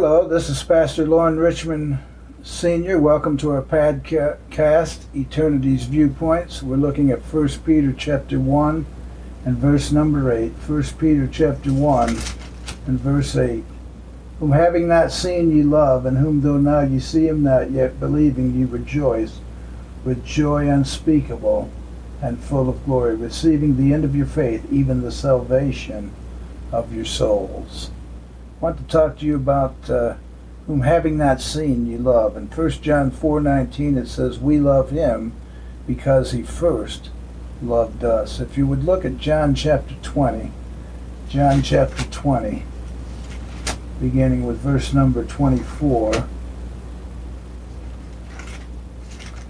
Hello, this is Pastor Loren Richmond Sr. Welcome to our podcast, Eternity's Viewpoints. We're looking at 1 Peter chapter 1 and verse number 8. 1 Peter chapter 1 and verse 8. Whom having not seen ye love, and whom though now ye see him not, yet believing ye rejoice with joy unspeakable and full of glory, receiving the end of your faith, even the salvation of your souls. Want to talk to you about uh, whom having not seen you love. In 1 John 4:19 it says, "We love him because he first loved us." If you would look at John chapter 20, John chapter 20, beginning with verse number 24.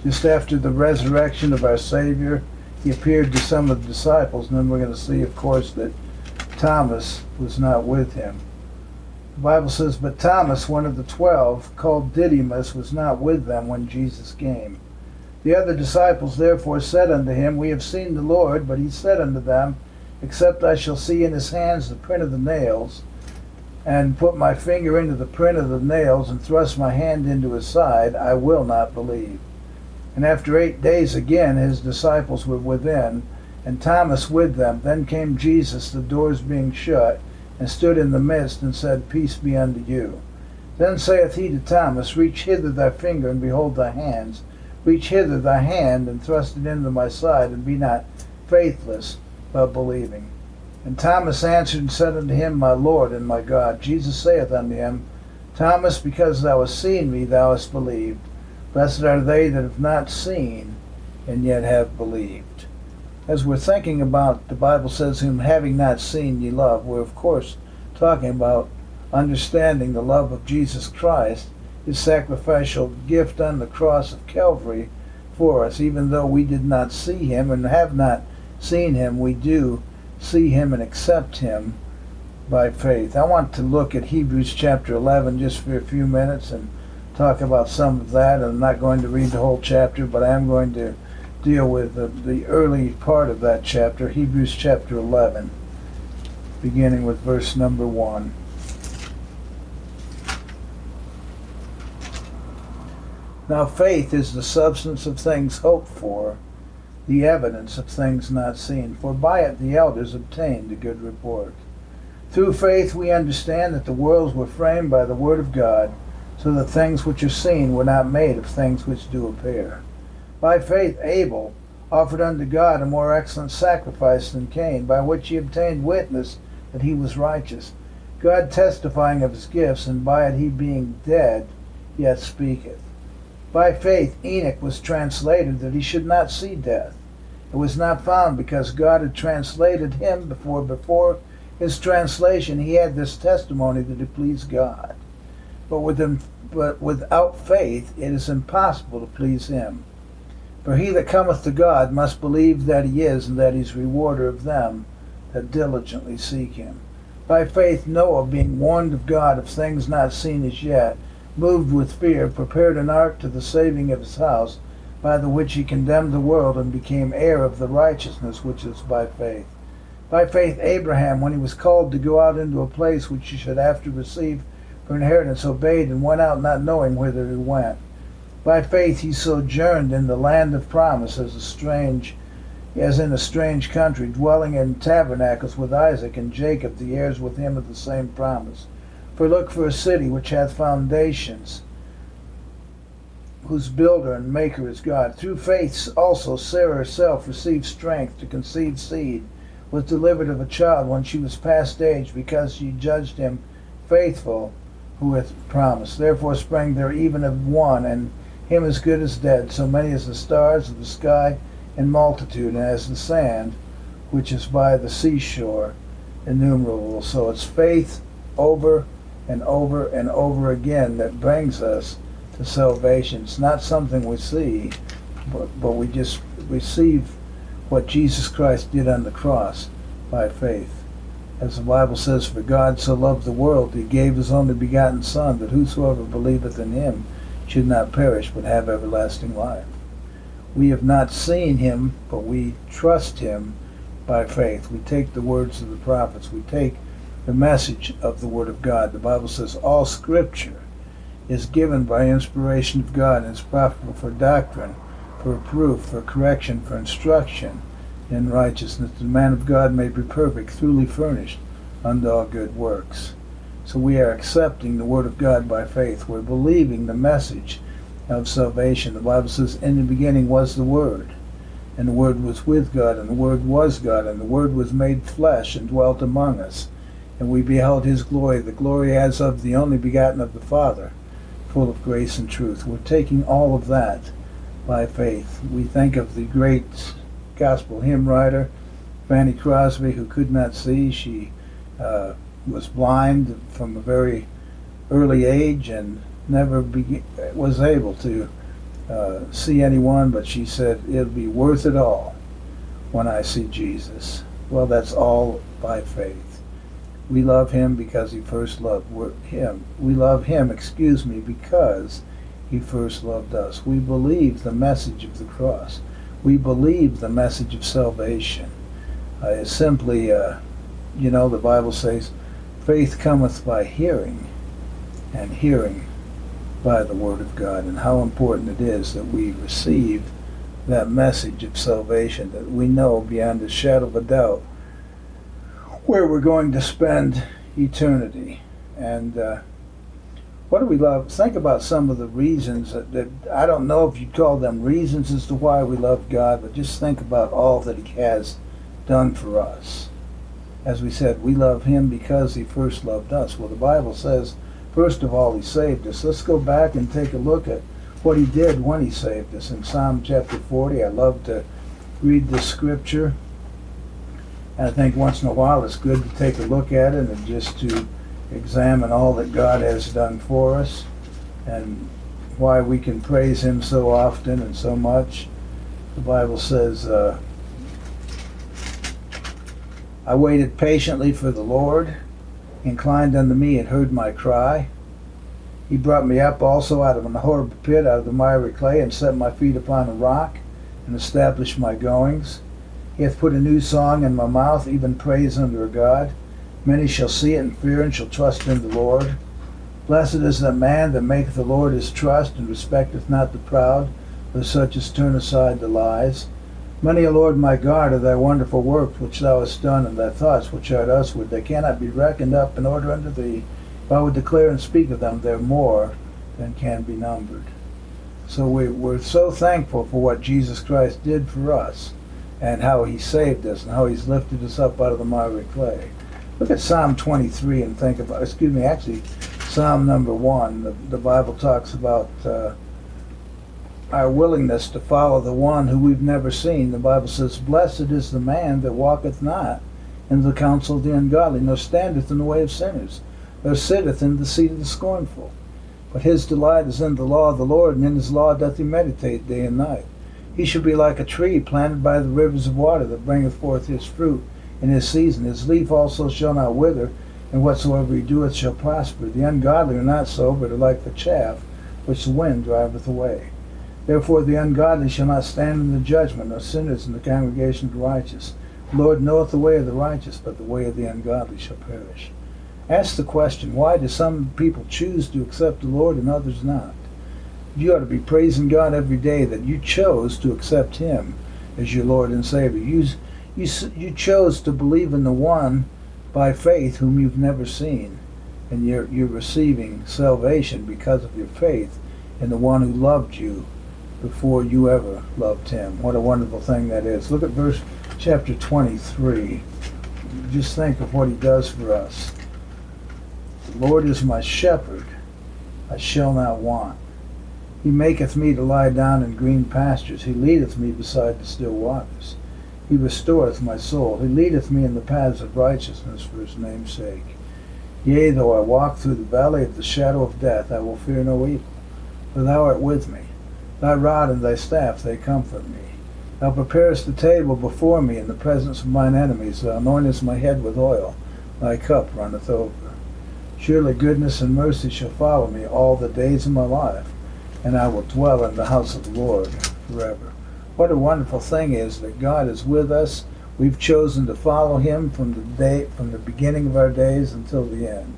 Just after the resurrection of our Savior, he appeared to some of the disciples, and then we're going to see, of course, that Thomas was not with him. The Bible says, But Thomas, one of the twelve, called Didymus, was not with them when Jesus came. The other disciples therefore said unto him, We have seen the Lord. But he said unto them, Except I shall see in his hands the print of the nails, and put my finger into the print of the nails, and thrust my hand into his side, I will not believe. And after eight days again his disciples were within, and Thomas with them. Then came Jesus, the doors being shut and stood in the midst, and said, Peace be unto you. Then saith he to Thomas, Reach hither thy finger, and behold thy hands. Reach hither thy hand, and thrust it into my side, and be not faithless, but believing. And Thomas answered and said unto him, My Lord and my God. Jesus saith unto him, Thomas, because thou hast seen me, thou hast believed. Blessed are they that have not seen, and yet have believed as we're thinking about the Bible says, Whom having not seen ye love, we're of course talking about understanding the love of Jesus Christ, his sacrificial gift on the cross of Calvary for us. Even though we did not see him and have not seen him, we do see him and accept him by faith. I want to look at Hebrews chapter 11 just for a few minutes and talk about some of that. I'm not going to read the whole chapter, but I am going to deal with the, the early part of that chapter, Hebrews chapter 11, beginning with verse number 1. Now, faith is the substance of things hoped for, the evidence of things not seen, for by it the elders obtained a good report. Through faith we understand that the worlds were framed by the Word of God, so that things which are seen were not made of things which do appear. By faith Abel offered unto God a more excellent sacrifice than Cain, by which he obtained witness that he was righteous, God testifying of his gifts, and by it he being dead yet speaketh. By faith Enoch was translated that he should not see death. It was not found because God had translated him before before his translation he had this testimony that it pleased God. But, but without faith it is impossible to please him. For he that cometh to God must believe that he is, and that he is rewarder of them that diligently seek him. By faith Noah, being warned of God of things not seen as yet, moved with fear, prepared an ark to the saving of his house, by the which he condemned the world and became heir of the righteousness which is by faith. By faith Abraham, when he was called to go out into a place which he should after receive for inheritance, obeyed and went out not knowing whither he went. By faith he sojourned in the land of promise as a strange as in a strange country, dwelling in tabernacles with Isaac and Jacob, the heirs with him of the same promise. For look for a city which hath foundations, whose builder and maker is God. Through faith also Sarah herself received strength to conceive seed, was delivered of a child when she was past age, because she judged him faithful who hath promised. Therefore sprang there even of one, and him as good as dead, so many as the stars of the sky in multitude, and as the sand which is by the seashore, innumerable. So it's faith over and over and over again that brings us to salvation. It's not something we see, but, but we just receive what Jesus Christ did on the cross by faith. As the Bible says, For God so loved the world, he gave his only begotten Son, that whosoever believeth in him should not perish, but have everlasting life. We have not seen him, but we trust him by faith. We take the words of the prophets. We take the message of the Word of God. The Bible says all Scripture is given by inspiration of God and is profitable for doctrine, for proof, for correction, for instruction in righteousness. The man of God may be perfect, truly furnished unto all good works. So we are accepting the Word of God by faith. We're believing the message of salvation. The Bible says, In the beginning was the Word and the Word was with God, and the Word was God, and the Word was made flesh and dwelt among us. And we beheld his glory, the glory as of the only begotten of the Father, full of grace and truth. We're taking all of that by faith. We think of the great gospel hymn writer, Fanny Crosby, who could not see. She uh, was blind from a very early age and never be- was able to uh, see anyone, but she said it'll be worth it all when I see Jesus. Well, that's all by faith. We love him because he first loved him. We love him, excuse me, because he first loved us. We believe the message of the cross. We believe the message of salvation. Uh, it's simply, uh, you know, the Bible says, faith cometh by hearing, and hearing by the Word of God and how important it is that we receive that message of salvation, that we know beyond a shadow of a doubt where we're going to spend eternity. And uh, what do we love? Think about some of the reasons that, that I don't know if you'd call them reasons as to why we love God, but just think about all that He has done for us. As we said, we love Him because He first loved us. Well, the Bible says First of all, he saved us. Let's go back and take a look at what he did when he saved us. In Psalm chapter 40, I love to read this scripture. And I think once in a while it's good to take a look at it and just to examine all that God has done for us and why we can praise him so often and so much. The Bible says, uh, I waited patiently for the Lord inclined unto me and heard my cry. He brought me up also out of an horrible pit, out of the miry clay, and set my feet upon a rock, and established my goings. He hath put a new song in my mouth, even praise unto our God. Many shall see it and fear, and shall trust in the Lord. Blessed is the man that maketh the Lord his trust, and respecteth not the proud, but such as turn aside the lies. Many, O Lord my God, are thy wonderful works which thou hast done, and thy thoughts which are art usward. They cannot be reckoned up in order unto thee. If I would declare and speak of them, they're more than can be numbered. So we, we're so thankful for what Jesus Christ did for us, and how he saved us, and how he's lifted us up out of the miry clay. Look at Psalm 23 and think about, excuse me, actually, Psalm number 1. The, the Bible talks about. Uh, our willingness to follow the one who we've never seen. The Bible says, Blessed is the man that walketh not in the counsel of the ungodly, nor standeth in the way of sinners, nor sitteth in the seat of the scornful. But his delight is in the law of the Lord, and in his law doth he meditate day and night. He shall be like a tree planted by the rivers of water, that bringeth forth his fruit in his season. His leaf also shall not wither, and whatsoever he doeth shall prosper. The ungodly are not so, but are like the chaff which the wind driveth away. Therefore the ungodly shall not stand in the judgment, nor sinners in the congregation of the righteous. The Lord knoweth the way of the righteous, but the way of the ungodly shall perish. Ask the question, why do some people choose to accept the Lord and others not? You ought to be praising God every day that you chose to accept Him as your Lord and Savior. You, you, you chose to believe in the one by faith whom you've never seen, and you're, you're receiving salvation because of your faith in the one who loved you before you ever loved him. What a wonderful thing that is. Look at verse chapter 23. Just think of what he does for us. The Lord is my shepherd, I shall not want. He maketh me to lie down in green pastures. He leadeth me beside the still waters. He restoreth my soul. He leadeth me in the paths of righteousness for his name's sake. Yea, though I walk through the valley of the shadow of death, I will fear no evil, for thou art with me. Thy rod and thy staff, they comfort me. Thou preparest the table before me in the presence of mine enemies. Thou anointest my head with oil. Thy cup runneth over. Surely goodness and mercy shall follow me all the days of my life, and I will dwell in the house of the Lord forever. What a wonderful thing is that God is with us. We've chosen to follow him from the day from the beginning of our days until the end.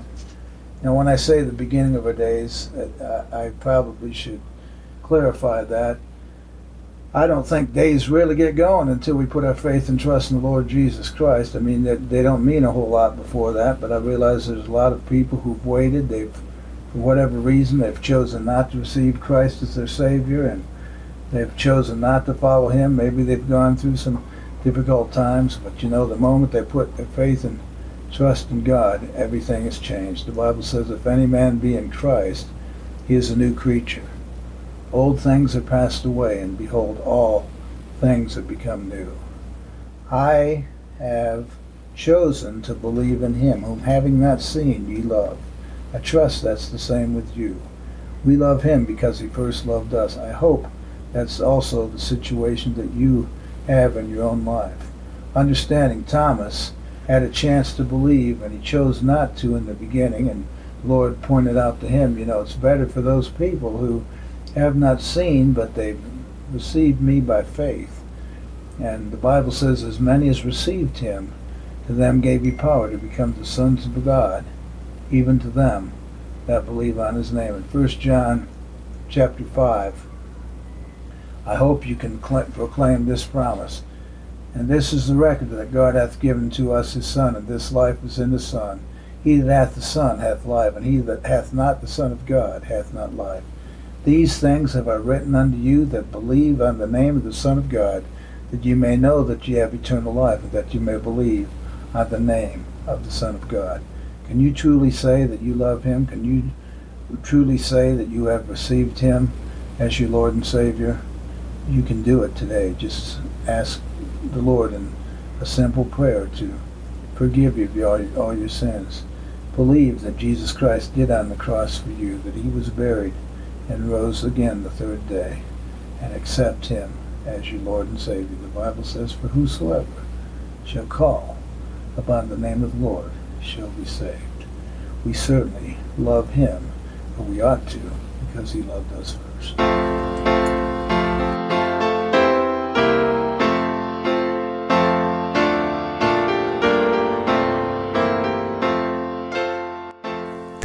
Now when I say the beginning of our days, uh, I probably should clarify that. I don't think days really get going until we put our faith and trust in the Lord Jesus Christ. I mean, they, they don't mean a whole lot before that, but I realize there's a lot of people who've waited. They've, for whatever reason, they've chosen not to receive Christ as their Savior, and they've chosen not to follow Him. Maybe they've gone through some difficult times, but you know, the moment they put their faith and trust in God, everything has changed. The Bible says, if any man be in Christ, he is a new creature. Old things are passed away, and behold, all things have become new. I have chosen to believe in him, whom having not seen ye love. I trust that's the same with you. We love him because he first loved us. I hope that's also the situation that you have in your own life. Understanding Thomas had a chance to believe and he chose not to in the beginning and Lord pointed out to him, you know, it's better for those people who have not seen, but they've received me by faith. And the Bible says, as many as received him, to them gave he power to become the sons of God, even to them that believe on his name. In 1 John chapter 5, I hope you can proclaim this promise. And this is the record that God hath given to us his Son, and this life is in the Son. He that hath the Son hath life, and he that hath not the Son of God hath not life. These things have I written unto you that believe on the name of the Son of God, that you may know that ye have eternal life, and that you may believe on the name of the Son of God. Can you truly say that you love him? Can you truly say that you have received him as your Lord and Savior? You can do it today. Just ask the Lord in a simple prayer to forgive you all your sins. Believe that Jesus Christ did on the cross for you, that he was buried, and rose again the third day, and accept him as your Lord and Savior. The Bible says, For whosoever shall call upon the name of the Lord shall be saved. We certainly love him, but we ought to because he loved us first.